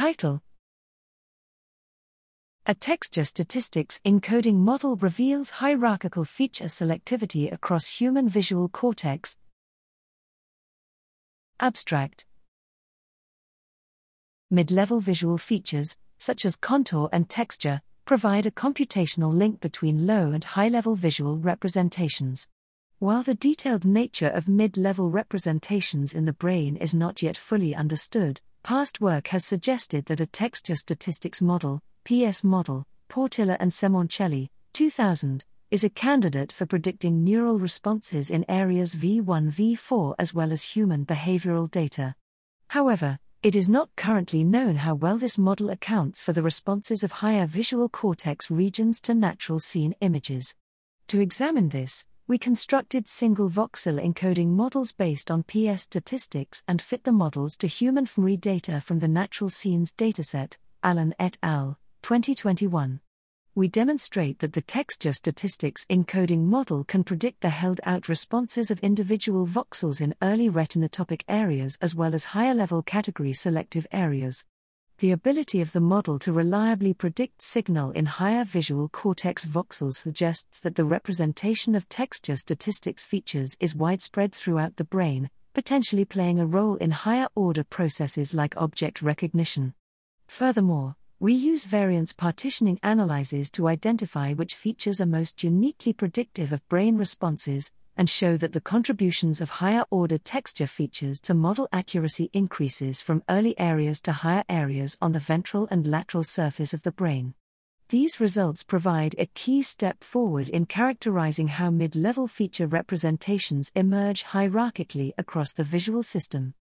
Title A texture statistics encoding model reveals hierarchical feature selectivity across human visual cortex. Abstract Mid level visual features, such as contour and texture, provide a computational link between low and high level visual representations. While the detailed nature of mid level representations in the brain is not yet fully understood, past work has suggested that a texture statistics model, PS model, Portilla and Simoncelli, 2000, is a candidate for predicting neural responses in areas V1 V4 as well as human behavioral data. However, it is not currently known how well this model accounts for the responses of higher visual cortex regions to natural scene images. To examine this, we constructed single voxel encoding models based on PS statistics and fit the models to human fMRI data from the natural scenes dataset, Allen et al., 2021 we demonstrate that the texture statistics encoding model can predict the held out responses of individual voxels in early retinotopic areas as well as higher level category selective areas. The ability of the model to reliably predict signal in higher visual cortex voxels suggests that the representation of texture statistics features is widespread throughout the brain, potentially playing a role in higher order processes like object recognition. Furthermore, we use variance partitioning analyses to identify which features are most uniquely predictive of brain responses, and show that the contributions of higher order texture features to model accuracy increases from early areas to higher areas on the ventral and lateral surface of the brain. These results provide a key step forward in characterizing how mid level feature representations emerge hierarchically across the visual system.